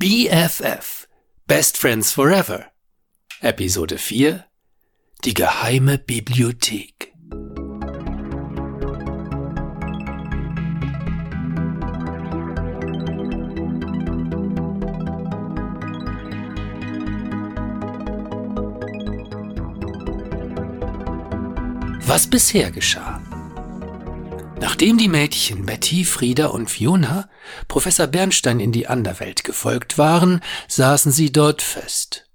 BFF Best Friends Forever Episode 4 Die geheime Bibliothek Was bisher geschah. Nachdem die Mädchen Betty, Frieda und Fiona Professor Bernstein in die Anderwelt gefolgt waren, saßen sie dort fest.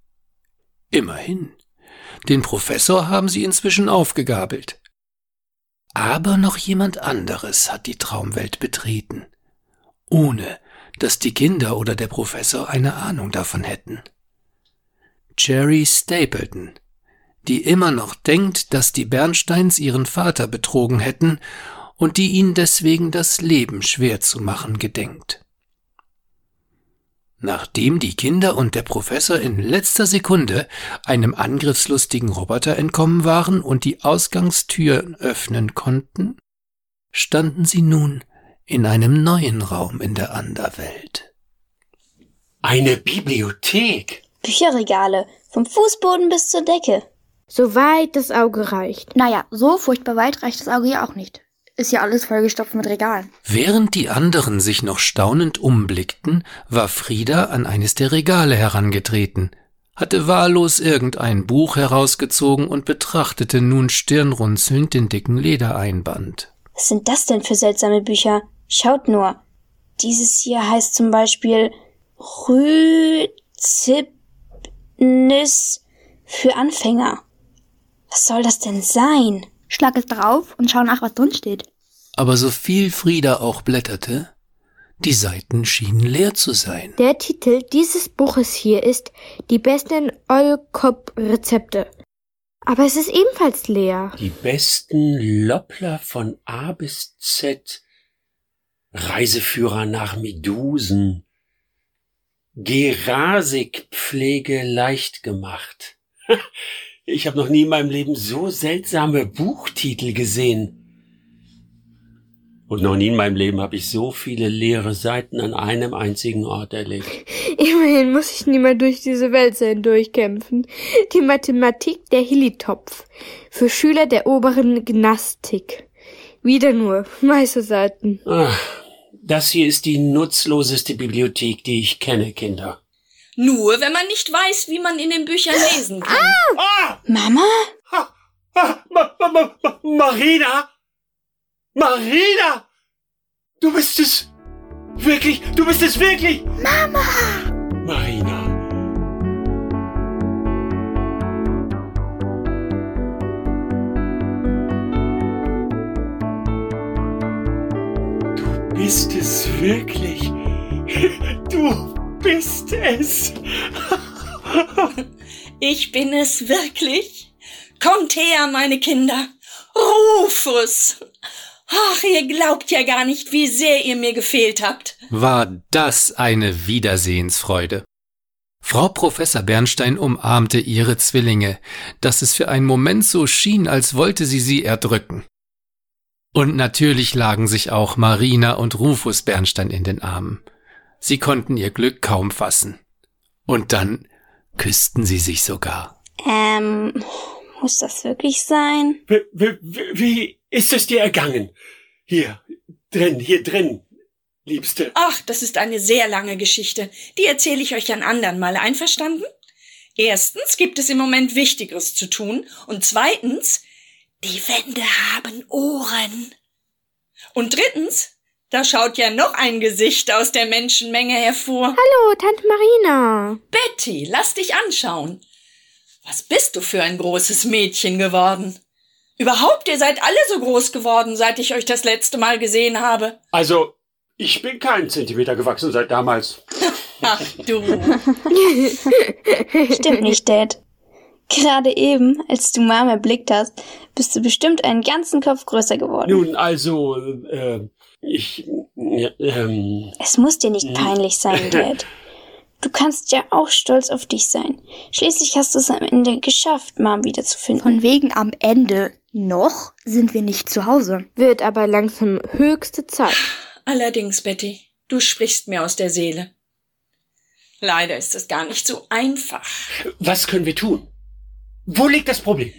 Immerhin. Den Professor haben sie inzwischen aufgegabelt. Aber noch jemand anderes hat die Traumwelt betreten, ohne dass die Kinder oder der Professor eine Ahnung davon hätten. Jerry Stapleton die immer noch denkt, dass die Bernsteins ihren Vater betrogen hätten und die ihn deswegen das Leben schwer zu machen gedenkt. Nachdem die Kinder und der Professor in letzter Sekunde einem angriffslustigen Roboter entkommen waren und die Ausgangstür öffnen konnten, standen sie nun in einem neuen Raum in der Anderwelt. Eine Bibliothek. Bücherregale, vom Fußboden bis zur Decke. Soweit das Auge reicht. Naja, so furchtbar weit reicht das Auge ja auch nicht. Ist ja alles vollgestopft mit Regalen. Während die anderen sich noch staunend umblickten, war Frieda an eines der Regale herangetreten, hatte wahllos irgendein Buch herausgezogen und betrachtete nun stirnrunzelnd den dicken Ledereinband. Was sind das denn für seltsame Bücher? Schaut nur. Dieses hier heißt zum Beispiel Rhyzipnis für Anfänger. Was soll das denn sein? Schlag es drauf und schau nach, was drin steht. Aber so viel Frieda auch blätterte, die Seiten schienen leer zu sein. Der Titel dieses Buches hier ist Die besten Eulkop-Rezepte. Aber es ist ebenfalls leer. Die besten Loppler von A bis Z. Reiseführer nach Medusen. Gerasikpflege leicht gemacht. Ich habe noch nie in meinem Leben so seltsame Buchtitel gesehen. Und noch nie in meinem Leben habe ich so viele leere Seiten an einem einzigen Ort erlebt. Immerhin muss ich nie mehr durch diese Welt sein durchkämpfen. Die Mathematik der Hilitopf. Für Schüler der oberen Gymnastik. Wieder nur weiße Seiten. Ach, das hier ist die nutzloseste Bibliothek, die ich kenne, Kinder. Nur wenn man nicht weiß, wie man in den Büchern lesen kann. Ah! Mama? Ah, ah, Ma Ma Ma Ma Marina? Marina! Du bist es! Wirklich! Du bist es wirklich! Mama! Marina. Du bist es wirklich! Du bist es! Ich bin es wirklich. Kommt her, meine Kinder. Rufus. Ach, ihr glaubt ja gar nicht, wie sehr ihr mir gefehlt habt. War das eine Wiedersehensfreude. Frau Professor Bernstein umarmte ihre Zwillinge, dass es für einen Moment so schien, als wollte sie sie erdrücken. Und natürlich lagen sich auch Marina und Rufus Bernstein in den Armen. Sie konnten ihr Glück kaum fassen. Und dann küssten sie sich sogar. Ähm, muss das wirklich sein? Wie, wie, wie ist es dir ergangen? Hier, drin, hier drin, Liebste. Ach, das ist eine sehr lange Geschichte. Die erzähle ich euch ein andern Mal. Einverstanden? Erstens gibt es im Moment Wichtigeres zu tun. Und zweitens, die Wände haben Ohren. Und drittens, da schaut ja noch ein Gesicht aus der Menschenmenge hervor. Hallo, Tante Marina. Betty, lass dich anschauen. Was bist du für ein großes Mädchen geworden? Überhaupt, ihr seid alle so groß geworden, seit ich euch das letzte Mal gesehen habe. Also, ich bin keinen Zentimeter gewachsen seit damals. Ach du. Stimmt nicht, Dad. Gerade eben, als du Mom erblickt hast, bist du bestimmt einen ganzen Kopf größer geworden. Nun, also, äh, ich, ja, ähm, Es muss dir nicht peinlich sein, Dad. Du kannst ja auch stolz auf dich sein. Schließlich hast du es am Ende geschafft, Mom wiederzufinden. Von wegen am Ende. Noch sind wir nicht zu Hause. Wird aber langsam höchste Zeit. Allerdings, Betty, du sprichst mir aus der Seele. Leider ist es gar nicht so einfach. Was können wir tun? Wo liegt das Problem?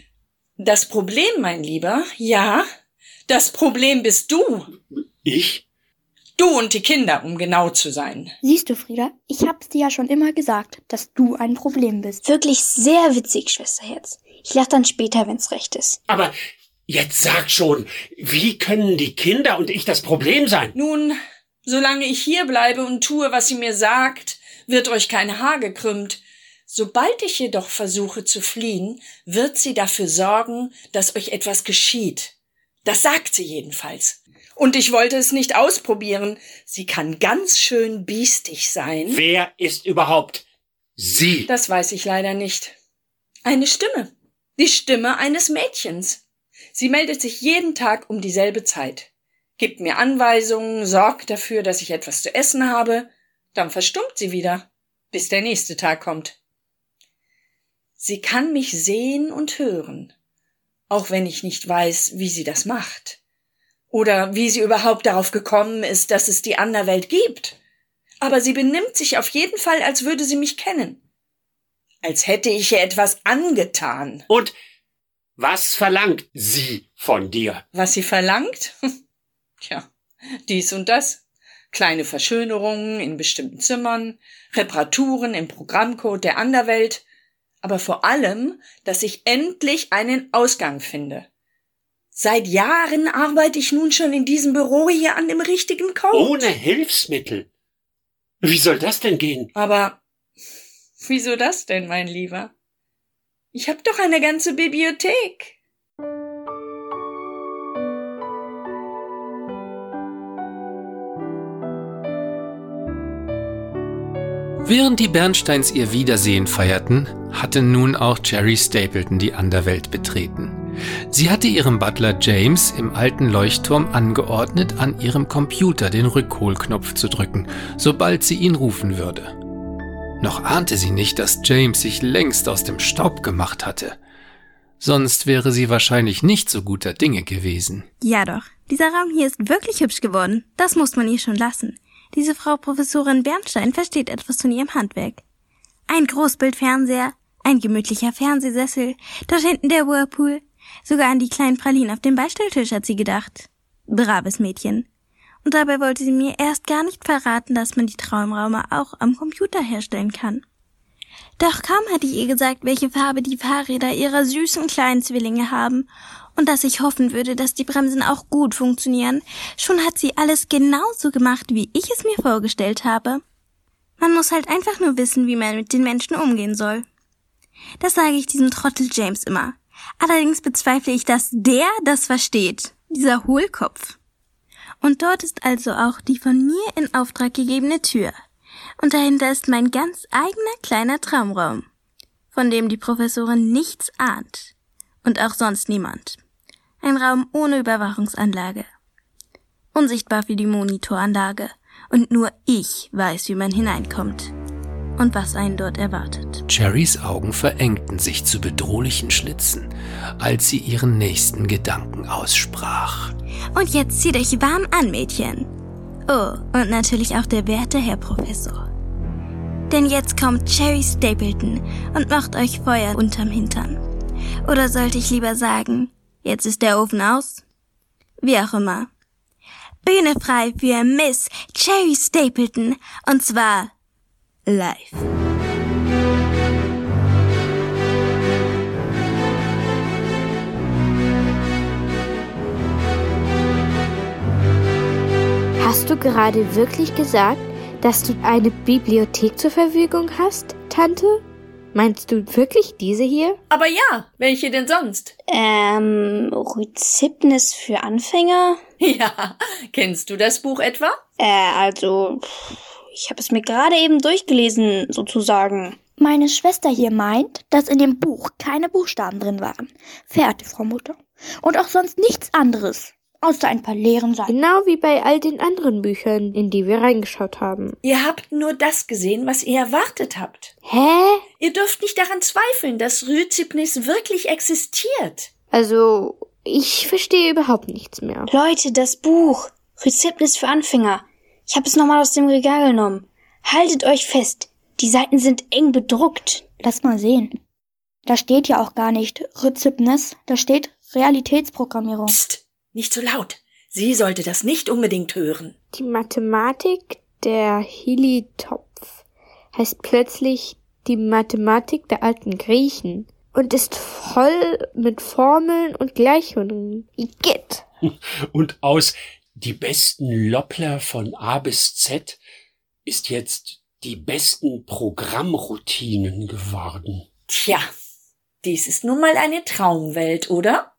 Das Problem, mein Lieber, ja, das Problem bist du. Ich? Du und die Kinder, um genau zu sein. Siehst du, Frieda, ich hab's dir ja schon immer gesagt, dass du ein Problem bist. Wirklich sehr witzig, Schwesterherz. Ich lach dann später, wenn's recht ist. Aber jetzt sag schon, wie können die Kinder und ich das Problem sein? Nun, solange ich hier bleibe und tue, was sie mir sagt, wird euch kein Haar gekrümmt. Sobald ich jedoch versuche zu fliehen, wird sie dafür sorgen, dass euch etwas geschieht. Das sagt sie jedenfalls. Und ich wollte es nicht ausprobieren. Sie kann ganz schön biestig sein. Wer ist überhaupt sie? Das weiß ich leider nicht. Eine Stimme. Die Stimme eines Mädchens. Sie meldet sich jeden Tag um dieselbe Zeit, gibt mir Anweisungen, sorgt dafür, dass ich etwas zu essen habe, dann verstummt sie wieder, bis der nächste Tag kommt. Sie kann mich sehen und hören, auch wenn ich nicht weiß, wie sie das macht. Oder wie sie überhaupt darauf gekommen ist, dass es die Anderwelt gibt. Aber sie benimmt sich auf jeden Fall, als würde sie mich kennen. Als hätte ich ihr etwas angetan. Und was verlangt sie von dir? Was sie verlangt? Tja, dies und das. Kleine Verschönerungen in bestimmten Zimmern, Reparaturen im Programmcode der Anderwelt, aber vor allem, dass ich endlich einen Ausgang finde. Seit Jahren arbeite ich nun schon in diesem Büro hier an dem richtigen Code. Ohne Hilfsmittel. Wie soll das denn gehen? Aber wieso das denn, mein Lieber? Ich hab doch eine ganze Bibliothek. Während die Bernsteins ihr Wiedersehen feierten, hatte nun auch Jerry Stapleton die Anderwelt betreten. Sie hatte ihrem Butler James im alten Leuchtturm angeordnet, an ihrem Computer den Rückholknopf zu drücken, sobald sie ihn rufen würde. Noch ahnte sie nicht, dass James sich längst aus dem Staub gemacht hatte. Sonst wäre sie wahrscheinlich nicht so guter Dinge gewesen. Ja doch, dieser Raum hier ist wirklich hübsch geworden. Das muss man ihr schon lassen. Diese Frau Professorin Bernstein versteht etwas von ihrem Handwerk. Ein Großbildfernseher, ein gemütlicher Fernsehsessel, dort hinten der Whirlpool, sogar an die kleinen Pralinen auf dem Beistelltisch hat sie gedacht. Braves Mädchen. Und dabei wollte sie mir erst gar nicht verraten, dass man die Traumraume auch am Computer herstellen kann. Doch kaum hatte ich ihr gesagt, welche Farbe die Fahrräder ihrer süßen kleinen Zwillinge haben und dass ich hoffen würde, dass die Bremsen auch gut funktionieren, schon hat sie alles genauso gemacht, wie ich es mir vorgestellt habe. Man muss halt einfach nur wissen, wie man mit den Menschen umgehen soll. Das sage ich diesem Trottel James immer. Allerdings bezweifle ich, dass der das versteht. Dieser Hohlkopf. Und dort ist also auch die von mir in Auftrag gegebene Tür. Und dahinter ist mein ganz eigener kleiner Traumraum, von dem die Professorin nichts ahnt. Und auch sonst niemand. Ein Raum ohne Überwachungsanlage. Unsichtbar wie die Monitoranlage. Und nur ich weiß, wie man hineinkommt. Und was einen dort erwartet. Cherrys Augen verengten sich zu bedrohlichen Schlitzen, als sie ihren nächsten Gedanken aussprach. Und jetzt zieht euch warm an, Mädchen. Oh, und natürlich auch der werte Herr Professor. Denn jetzt kommt Cherry Stapleton und macht euch Feuer unterm Hintern. Oder sollte ich lieber sagen, jetzt ist der Ofen aus? Wie auch immer. Bühne frei für Miss Cherry Stapleton und zwar live. Hast du gerade wirklich gesagt, dass du eine Bibliothek zur Verfügung hast, Tante? Meinst du wirklich diese hier? Aber ja, welche denn sonst? Ähm, Rhythmnis für Anfänger? Ja, kennst du das Buch etwa? Äh, also, ich habe es mir gerade eben durchgelesen, sozusagen. Meine Schwester hier meint, dass in dem Buch keine Buchstaben drin waren. Verehrte Frau Mutter. Und auch sonst nichts anderes. Außer ein paar leeren Seiten. Genau wie bei all den anderen Büchern, in die wir reingeschaut haben. Ihr habt nur das gesehen, was ihr erwartet habt. Hä? Ihr dürft nicht daran zweifeln, dass Rhyzipnis wirklich existiert. Also, ich verstehe überhaupt nichts mehr. Leute, das Buch. Rhythmnis für Anfänger. Ich habe es nochmal aus dem Regal genommen. Haltet euch fest. Die Seiten sind eng bedruckt. Lass mal sehen. Da steht ja auch gar nicht Rezipnes, da steht Realitätsprogrammierung. Psst, nicht so laut. Sie sollte das nicht unbedingt hören. Die Mathematik der Hilitopf heißt plötzlich die Mathematik der alten Griechen und ist voll mit Formeln und Gleichungen. Igitt. Und aus die besten Loppler von A bis Z ist jetzt die besten Programmroutinen geworden. Tja, dies ist nun mal eine Traumwelt, oder?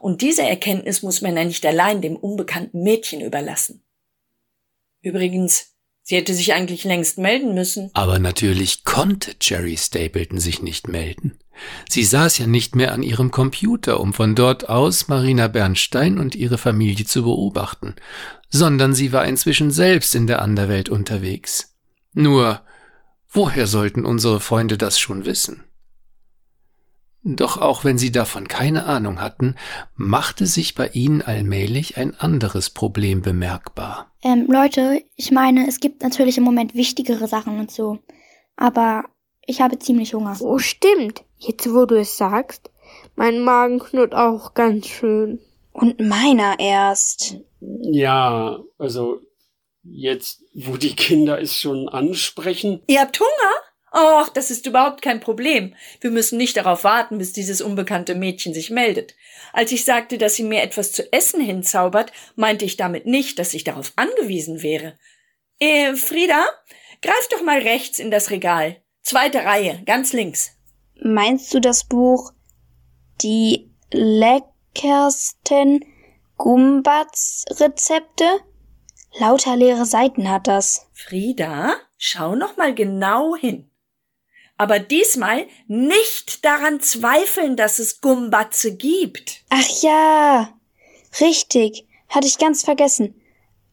Und diese Erkenntnis muss man ja nicht allein dem unbekannten Mädchen überlassen. Übrigens, sie hätte sich eigentlich längst melden müssen. Aber natürlich konnte Jerry Stapleton sich nicht melden. Sie saß ja nicht mehr an ihrem Computer, um von dort aus Marina Bernstein und ihre Familie zu beobachten, sondern sie war inzwischen selbst in der Anderwelt unterwegs. Nur, woher sollten unsere Freunde das schon wissen? Doch auch wenn sie davon keine Ahnung hatten, machte sich bei ihnen allmählich ein anderes Problem bemerkbar. Ähm, Leute, ich meine, es gibt natürlich im Moment wichtigere Sachen und so. Aber ich habe ziemlich Hunger. Oh, stimmt. Jetzt, wo du es sagst, mein Magen knurrt auch ganz schön. Und meiner erst. Ja, also jetzt, wo die Kinder es schon ansprechen. Ihr habt Hunger? Och, das ist überhaupt kein Problem. Wir müssen nicht darauf warten, bis dieses unbekannte Mädchen sich meldet. Als ich sagte, dass sie mir etwas zu essen hinzaubert, meinte ich damit nicht, dass ich darauf angewiesen wäre. Äh, Frieda, greif doch mal rechts in das Regal. Zweite Reihe, ganz links. Meinst du das Buch Die leckersten Gumbats-Rezepte? Lauter leere Seiten hat das. Frieda, schau noch mal genau hin. Aber diesmal nicht daran zweifeln, dass es Gumbatze gibt. Ach ja, richtig, hatte ich ganz vergessen.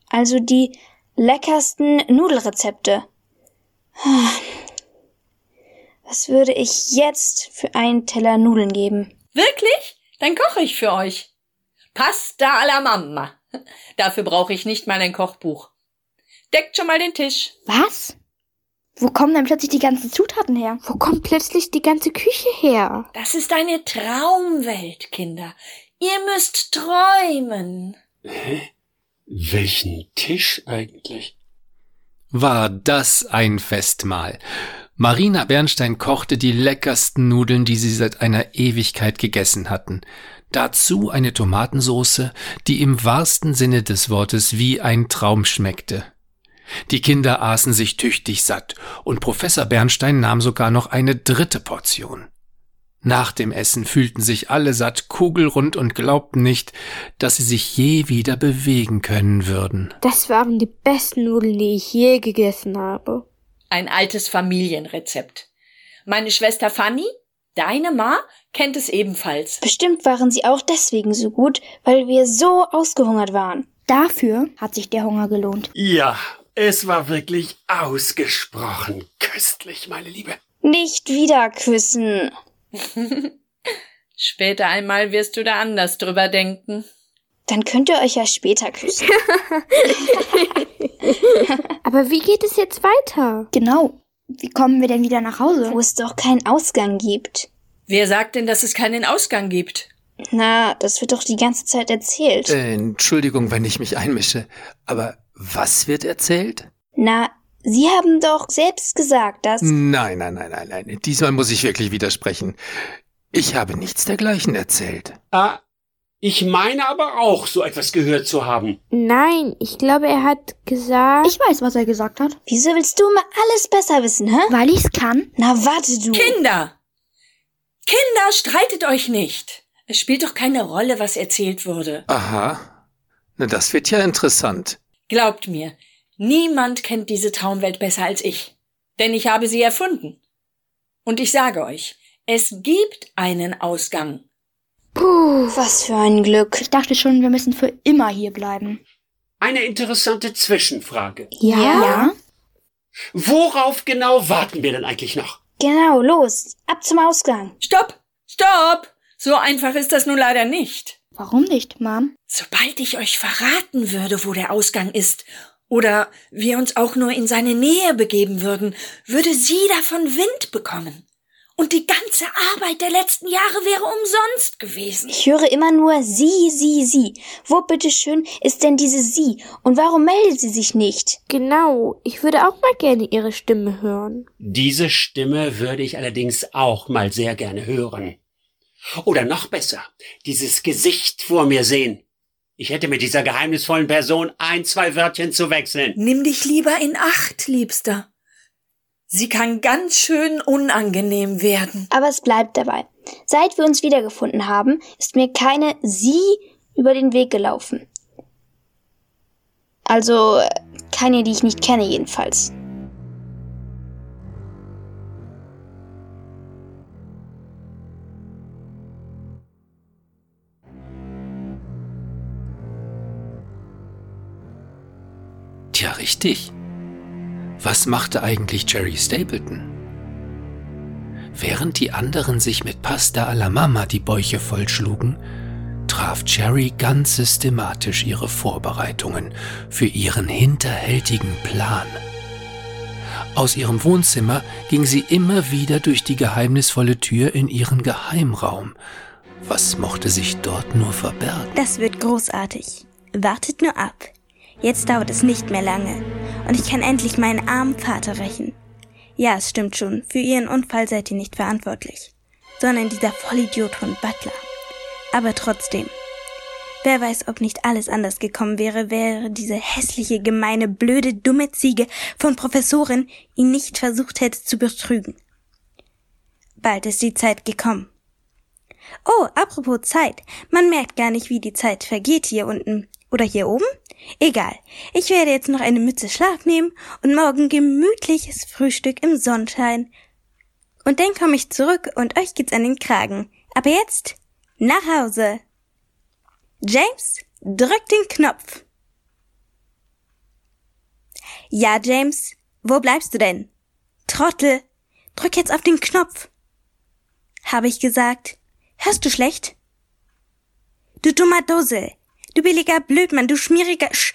Also die leckersten Nudelrezepte. Was würde ich jetzt für einen Teller Nudeln geben? Wirklich? Dann koche ich für euch. Pasta alla Mamma. Dafür brauche ich nicht mal ein Kochbuch. Deckt schon mal den Tisch. Was? Wo kommen denn plötzlich die ganzen Zutaten her? Wo kommt plötzlich die ganze Küche her? Das ist eine Traumwelt, Kinder. Ihr müsst träumen. Hä? Welchen Tisch eigentlich? War das ein Festmahl. Marina Bernstein kochte die leckersten Nudeln, die sie seit einer Ewigkeit gegessen hatten. Dazu eine Tomatensoße, die im wahrsten Sinne des Wortes wie ein Traum schmeckte. Die Kinder aßen sich tüchtig satt, und Professor Bernstein nahm sogar noch eine dritte Portion. Nach dem Essen fühlten sich alle satt, kugelrund und glaubten nicht, dass sie sich je wieder bewegen können würden. Das waren die besten Nudeln, die ich je gegessen habe. Ein altes Familienrezept. Meine Schwester Fanny, deine Ma, kennt es ebenfalls. Bestimmt waren sie auch deswegen so gut, weil wir so ausgehungert waren. Dafür hat sich der Hunger gelohnt. Ja, es war wirklich ausgesprochen köstlich, meine Liebe. Nicht wieder küssen. Später einmal wirst du da anders drüber denken. Dann könnt ihr euch ja später küssen. Aber wie geht es jetzt weiter? Genau. Wie kommen wir denn wieder nach Hause? Wo es doch keinen Ausgang gibt. Wer sagt denn, dass es keinen Ausgang gibt? Na, das wird doch die ganze Zeit erzählt. Äh, Entschuldigung, wenn ich mich einmische, aber was wird erzählt? Na, Sie haben doch selbst gesagt, dass. Nein, nein, nein, nein, nein. Diesmal muss ich wirklich widersprechen. Ich habe nichts dergleichen erzählt. Ah, ich meine aber auch, so etwas gehört zu haben. Nein, ich glaube, er hat gesagt. Ich weiß, was er gesagt hat. Wieso willst du immer alles besser wissen, hä? Weil ich's kann. Na, warte du. Kinder! Kinder, streitet euch nicht. Es spielt doch keine Rolle, was erzählt wurde. Aha. Na, das wird ja interessant. Glaubt mir, niemand kennt diese Traumwelt besser als ich. Denn ich habe sie erfunden. Und ich sage euch, es gibt einen Ausgang. Puh, was für ein Glück. Ich dachte schon, wir müssen für immer hier bleiben. Eine interessante Zwischenfrage. Ja? Ja? Worauf genau warten wir denn eigentlich noch? Genau, los. Ab zum Ausgang. Stopp! Stopp! So einfach ist das nun leider nicht. Warum nicht, Mom? Sobald ich euch verraten würde, wo der Ausgang ist, oder wir uns auch nur in seine Nähe begeben würden, würde sie davon Wind bekommen. Und die ganze Arbeit der letzten Jahre wäre umsonst gewesen. Ich höre immer nur sie, sie, sie. Wo bitteschön ist denn diese sie? Und warum meldet sie sich nicht? Genau, ich würde auch mal gerne ihre Stimme hören. Diese Stimme würde ich allerdings auch mal sehr gerne hören. Oder noch besser, dieses Gesicht vor mir sehen. Ich hätte mit dieser geheimnisvollen Person ein, zwei Wörtchen zu wechseln. Nimm dich lieber in Acht, Liebster. Sie kann ganz schön unangenehm werden. Aber es bleibt dabei. Seit wir uns wiedergefunden haben, ist mir keine sie über den Weg gelaufen. Also keine, die ich nicht kenne jedenfalls. Richtig. Was machte eigentlich Jerry Stapleton? Während die anderen sich mit Pasta alla Mama die Bäuche vollschlugen, traf Jerry ganz systematisch ihre Vorbereitungen für ihren hinterhältigen Plan. Aus ihrem Wohnzimmer ging sie immer wieder durch die geheimnisvolle Tür in ihren Geheimraum. Was mochte sich dort nur verbergen? Das wird großartig. Wartet nur ab. Jetzt dauert es nicht mehr lange und ich kann endlich meinen armen Vater rächen. Ja, es stimmt schon, für Ihren Unfall seid ihr nicht verantwortlich, sondern dieser Vollidiot von Butler. Aber trotzdem, wer weiß, ob nicht alles anders gekommen wäre, wäre diese hässliche, gemeine, blöde, dumme Ziege von Professorin ihn nicht versucht hätte zu betrügen. Bald ist die Zeit gekommen. Oh, apropos Zeit. Man merkt gar nicht, wie die Zeit vergeht hier unten. Oder hier oben? Egal. Ich werde jetzt noch eine Mütze Schlaf nehmen und morgen gemütliches Frühstück im Sonnenschein. Und dann komme ich zurück und euch geht's an den Kragen. Aber jetzt nach Hause. James, drück den Knopf. Ja, James, wo bleibst du denn? Trottel, drück jetzt auf den Knopf. Habe ich gesagt. Hörst du schlecht? Du dummer Dussel, Du billiger Blödmann, du schmieriger Sch.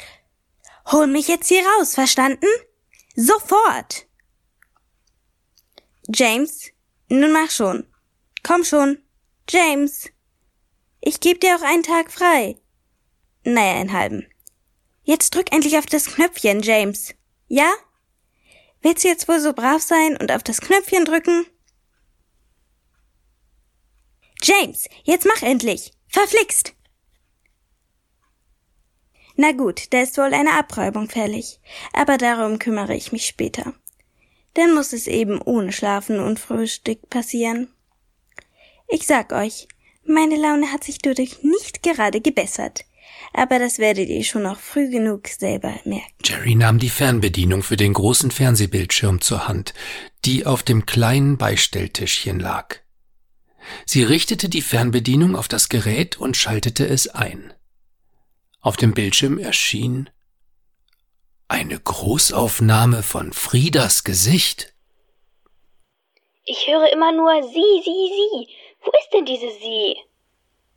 Hol mich jetzt hier raus, verstanden? Sofort! James, nun mach schon. Komm schon. James. Ich geb dir auch einen Tag frei. Naja, einen halben. Jetzt drück endlich auf das Knöpfchen, James. Ja? Willst du jetzt wohl so brav sein und auf das Knöpfchen drücken? James, jetzt mach endlich. Verflixt. Na gut, da ist wohl eine Abräubung fällig, aber darum kümmere ich mich später. Dann muss es eben ohne Schlafen und Frühstück passieren. Ich sag euch, meine Laune hat sich dadurch nicht gerade gebessert. Aber das werdet ihr schon noch früh genug selber merken. Jerry nahm die Fernbedienung für den großen Fernsehbildschirm zur Hand, die auf dem kleinen Beistelltischchen lag. Sie richtete die Fernbedienung auf das Gerät und schaltete es ein. Auf dem Bildschirm erschien eine Großaufnahme von Friedas Gesicht. Ich höre immer nur sie, sie, sie. Wo ist denn diese sie?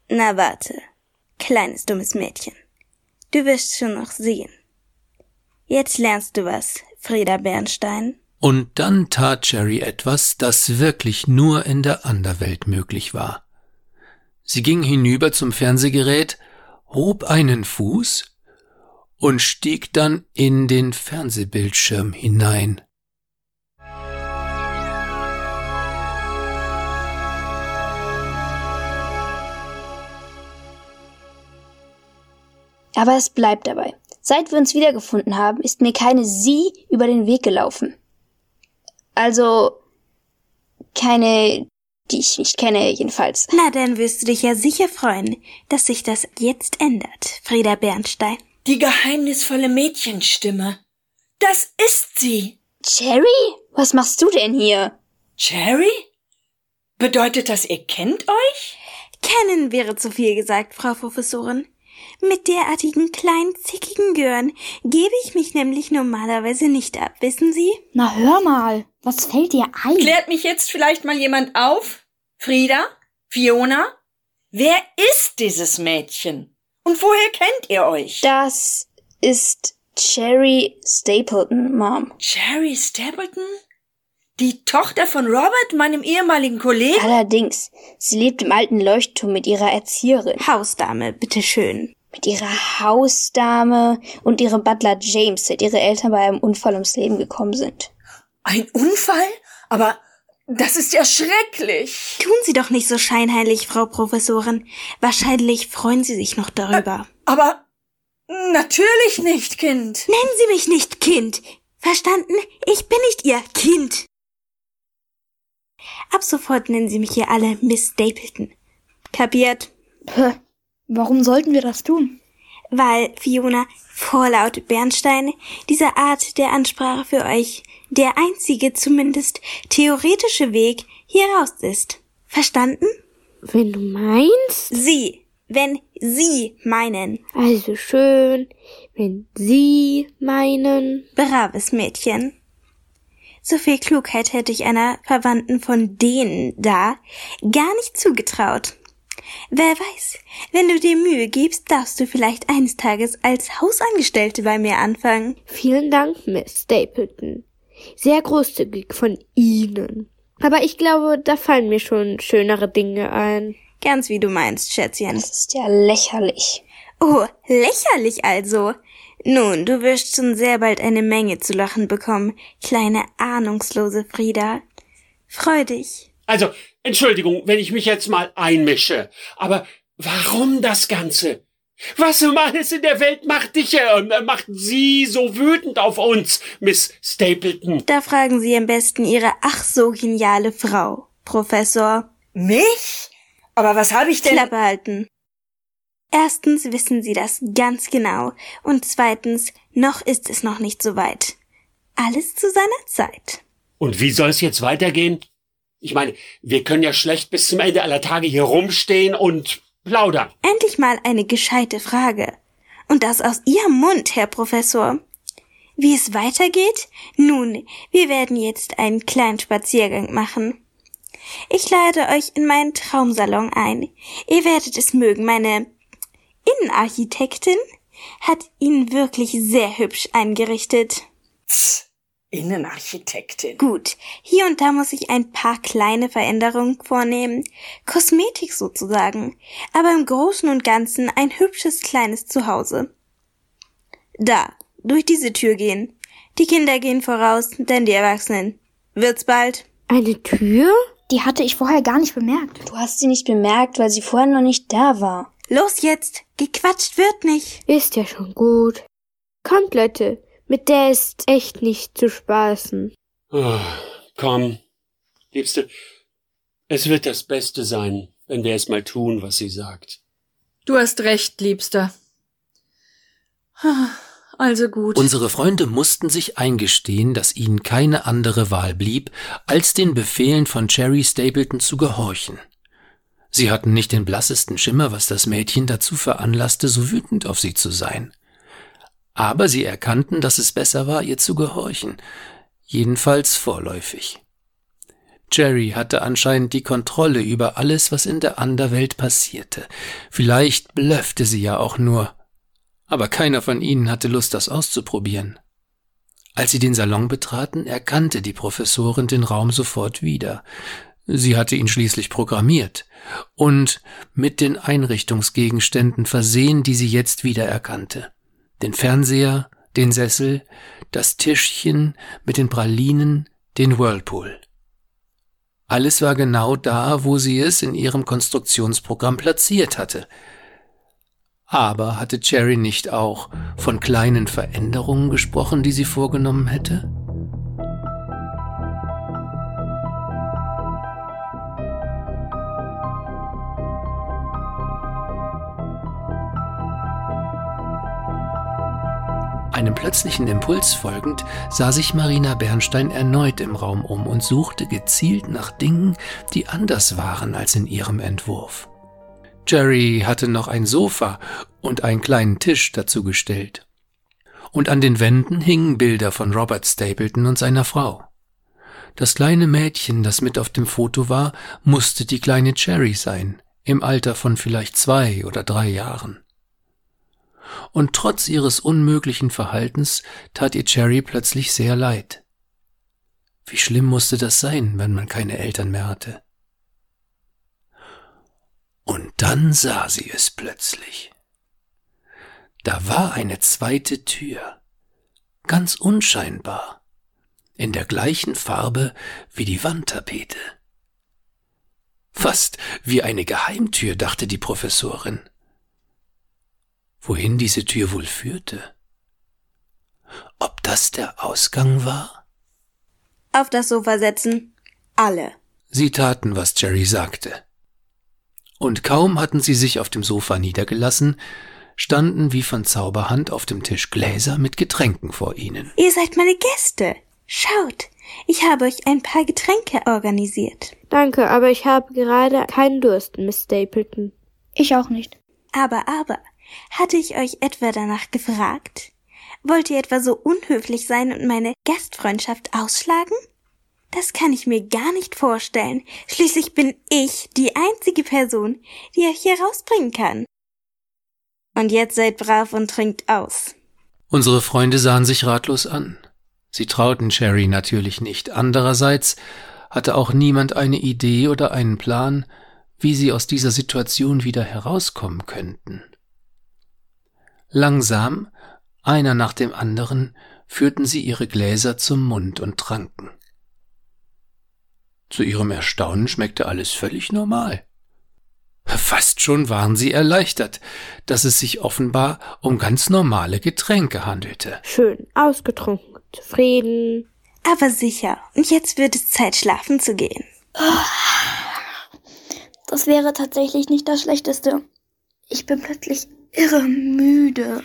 Na warte, kleines dummes Mädchen. Du wirst schon noch sehen. Jetzt lernst du was, Frieda Bernstein. Und dann tat Jerry etwas, das wirklich nur in der Anderwelt möglich war. Sie ging hinüber zum Fernsehgerät hob einen Fuß und stieg dann in den Fernsehbildschirm hinein. Aber es bleibt dabei. Seit wir uns wiedergefunden haben, ist mir keine sie über den Weg gelaufen. Also keine die ich nicht kenne, jedenfalls. Na, dann wirst du dich ja sicher freuen, dass sich das jetzt ändert, Frieda Bernstein. Die geheimnisvolle Mädchenstimme. Das ist sie. Cherry? Was machst du denn hier? Cherry? Bedeutet das, ihr kennt euch? Kennen wäre zu viel gesagt, Frau Professorin. Mit derartigen kleinen, zickigen Gören gebe ich mich nämlich normalerweise nicht ab, wissen Sie? Na hör mal, was fällt dir ein? Klärt mich jetzt vielleicht mal jemand auf? Frieda? Fiona? Wer ist dieses Mädchen? Und woher kennt ihr euch? Das ist Cherry Stapleton, Mom. Cherry Stapleton? Die Tochter von Robert, meinem ehemaligen Kollegen? Allerdings, sie lebt im alten Leuchtturm mit ihrer Erzieherin, Hausdame, bitteschön. mit ihrer Hausdame und ihrem Butler James, seit ihre Eltern bei einem Unfall ums Leben gekommen sind. Ein Unfall? Aber das ist ja schrecklich. Tun Sie doch nicht so scheinheilig, Frau Professorin. Wahrscheinlich freuen Sie sich noch darüber. Aber natürlich nicht, Kind. Nennen Sie mich nicht Kind. Verstanden? Ich bin nicht Ihr Kind. Ab sofort nennen Sie mich hier alle Miss Stapleton. Kapiert? Puh, warum sollten wir das tun? Weil, Fiona, vorlaut Bernstein, diese Art der Ansprache für euch der einzige, zumindest theoretische Weg hier raus ist. Verstanden? Wenn du meinst, Sie, wenn Sie meinen. also schön, wenn Sie meinen. Braves Mädchen. So viel Klugheit hätte ich einer Verwandten von denen da gar nicht zugetraut. Wer weiß, wenn du dir Mühe gibst, darfst du vielleicht eines Tages als Hausangestellte bei mir anfangen. Vielen Dank, Miss Stapleton. Sehr großzügig von Ihnen. Aber ich glaube, da fallen mir schon schönere Dinge ein. Ganz wie du meinst, Schätzchen. Das ist ja lächerlich. Oh, lächerlich also. Nun, du wirst schon sehr bald eine Menge zu lachen bekommen, kleine ahnungslose Frieda. Freu dich. Also, Entschuldigung, wenn ich mich jetzt mal einmische. Aber warum das Ganze? Was um alles in der Welt macht dich äh, macht Sie so wütend auf uns, Miss Stapleton? Da fragen Sie am besten Ihre ach so geniale Frau, Professor. Mich? Aber was habe ich denn? Klappe halten. Erstens wissen Sie das ganz genau und zweitens, noch ist es noch nicht so weit. Alles zu seiner Zeit. Und wie soll es jetzt weitergehen? Ich meine, wir können ja schlecht bis zum Ende aller Tage hier rumstehen und plaudern. Endlich mal eine gescheite Frage. Und das aus Ihrem Mund, Herr Professor. Wie es weitergeht? Nun, wir werden jetzt einen kleinen Spaziergang machen. Ich lade euch in meinen Traumsalon ein. Ihr werdet es mögen, meine Innenarchitektin hat ihn wirklich sehr hübsch eingerichtet. Tss, Innenarchitektin. Gut, hier und da muss ich ein paar kleine Veränderungen vornehmen. Kosmetik sozusagen. Aber im Großen und Ganzen ein hübsches kleines Zuhause. Da, durch diese Tür gehen. Die Kinder gehen voraus, denn die Erwachsenen. Wird's bald. Eine Tür? Die hatte ich vorher gar nicht bemerkt. Du hast sie nicht bemerkt, weil sie vorher noch nicht da war. Los jetzt, gequatscht wird nicht. Ist ja schon gut. Kommt, Leute, mit der ist echt nicht zu spaßen. Ah, komm, Liebste, es wird das Beste sein, wenn wir es mal tun, was sie sagt. Du hast recht, Liebster. Also gut. Unsere Freunde mussten sich eingestehen, dass ihnen keine andere Wahl blieb, als den Befehlen von Cherry Stapleton zu gehorchen. Sie hatten nicht den blassesten Schimmer, was das Mädchen dazu veranlasste, so wütend auf sie zu sein. Aber sie erkannten, dass es besser war, ihr zu gehorchen, jedenfalls vorläufig. Jerry hatte anscheinend die Kontrolle über alles, was in der Anderwelt passierte. Vielleicht blöffte sie ja auch nur. Aber keiner von ihnen hatte Lust, das auszuprobieren. Als sie den Salon betraten, erkannte die Professorin den Raum sofort wieder. Sie hatte ihn schließlich programmiert und mit den Einrichtungsgegenständen versehen, die sie jetzt wieder erkannte. Den Fernseher, den Sessel, das Tischchen mit den Pralinen, den Whirlpool. Alles war genau da, wo sie es in ihrem Konstruktionsprogramm platziert hatte. Aber hatte Cherry nicht auch von kleinen Veränderungen gesprochen, die sie vorgenommen hätte? Einem plötzlichen Impuls folgend sah sich Marina Bernstein erneut im Raum um und suchte gezielt nach Dingen, die anders waren als in ihrem Entwurf. Jerry hatte noch ein Sofa und einen kleinen Tisch dazu gestellt. Und an den Wänden hingen Bilder von Robert Stapleton und seiner Frau. Das kleine Mädchen, das mit auf dem Foto war, musste die kleine Cherry sein, im Alter von vielleicht zwei oder drei Jahren. Und trotz ihres unmöglichen Verhaltens tat ihr Cherry plötzlich sehr leid. Wie schlimm musste das sein, wenn man keine Eltern mehr hatte? Und dann sah sie es plötzlich. Da war eine zweite Tür, ganz unscheinbar, in der gleichen Farbe wie die Wandtapete. Fast wie eine Geheimtür, dachte die Professorin. Wohin diese Tür wohl führte? Ob das der Ausgang war? Auf das Sofa setzen. Alle. Sie taten, was Jerry sagte. Und kaum hatten sie sich auf dem Sofa niedergelassen, standen wie von Zauberhand auf dem Tisch Gläser mit Getränken vor ihnen. Ihr seid meine Gäste. Schaut, ich habe euch ein paar Getränke organisiert. Danke, aber ich habe gerade keinen Durst, Miss Stapleton. Ich auch nicht. Aber, aber, hatte ich euch etwa danach gefragt? Wollt ihr etwa so unhöflich sein und meine Gastfreundschaft ausschlagen? Das kann ich mir gar nicht vorstellen. Schließlich bin ich die einzige Person, die euch hier rausbringen kann. Und jetzt seid brav und trinkt aus. Unsere Freunde sahen sich ratlos an. Sie trauten Cherry natürlich nicht. Andererseits hatte auch niemand eine Idee oder einen Plan, wie sie aus dieser Situation wieder herauskommen könnten. Langsam, einer nach dem anderen, führten sie ihre Gläser zum Mund und tranken. Zu ihrem Erstaunen schmeckte alles völlig normal. Fast schon waren sie erleichtert, dass es sich offenbar um ganz normale Getränke handelte. Schön, ausgetrunken, zufrieden. Aber sicher. Und jetzt wird es Zeit, schlafen zu gehen. Das wäre tatsächlich nicht das Schlechteste. Ich bin plötzlich irre müde.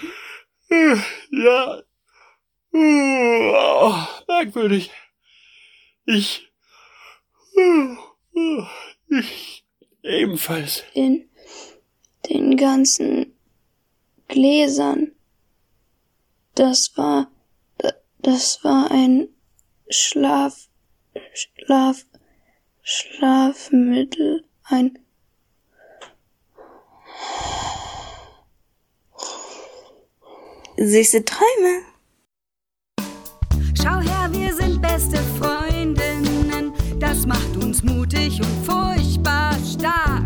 Ja. Oh, merkwürdig. Ich. Ich ebenfalls. In den ganzen Gläsern. Das war, das war ein Schlaf, Schlaf, Schlafmittel, ein Süße Träume. Schau her, wir sind beste Freundinnen. Das macht uns mutig und furchtbar stark.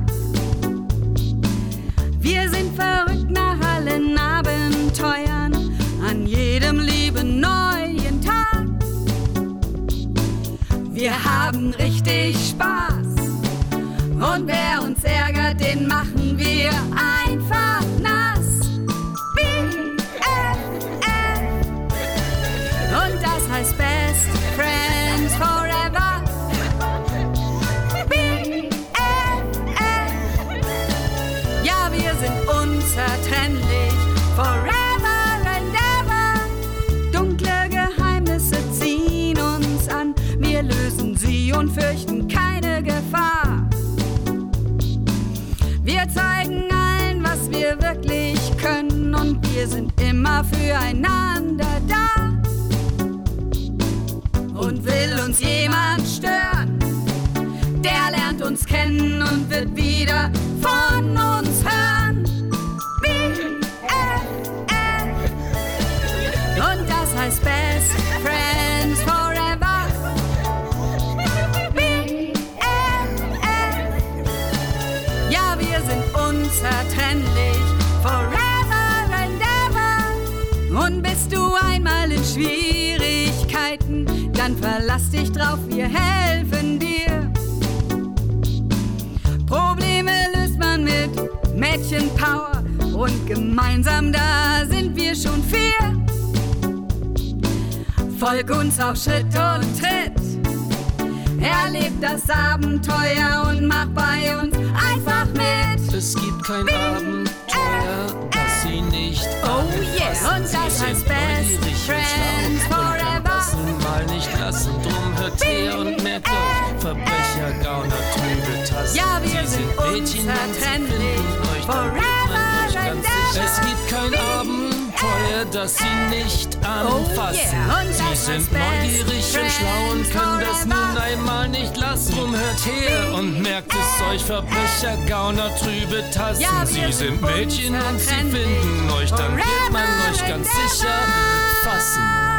Wir sind verrückt nach allen Abenteuern, an jedem lieben neuen Tag. Wir haben richtig Spaß. Und wer uns ärgert, den machen wir einfach verlass dich drauf, wir helfen dir. Probleme löst man mit Mädchenpower und gemeinsam da sind wir schon vier. Folg uns auf Schritt und Tritt. Erleb das Abenteuer und mach bei uns einfach mit. Es gibt kein Abenteuer, das sie nicht Oh yeah, und das heißt Best Friends mal nicht lassen, drum hört her und merkt euch, Verbrecher, Gauner, Trübe, Tassen. Ja, wir Sie sind Mädchen und sie unzertrennlich. finden euch dann Forever and ganz sicher. ever. Es gibt kein Abenteuer, dass sie nicht anfassen. yeah. Und sie das sind neugierig und schlau und können das nun einmal nicht lassen. Drum hört her und merkt es euch, Verbrecher, Gauner, trübe Tassen. Ja, sie sind Mädchen und sie finden euch, dann wird man euch ganz sicher fassen.